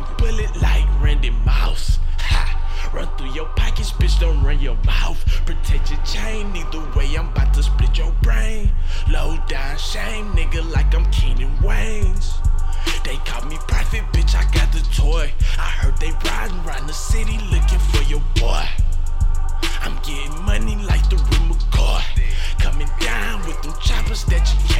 Pull it like Randy Moss. Ha! Run through your pockets, bitch, don't run your mouth. Protect your chain, either way, I'm about to split your brain. Low down shame, nigga, like I'm Keenen Wayans. They call me private, bitch, I got the toy. I heard they riding around the city looking for your boy. I'm getting money like the rumor car. Coming down with them choppers that you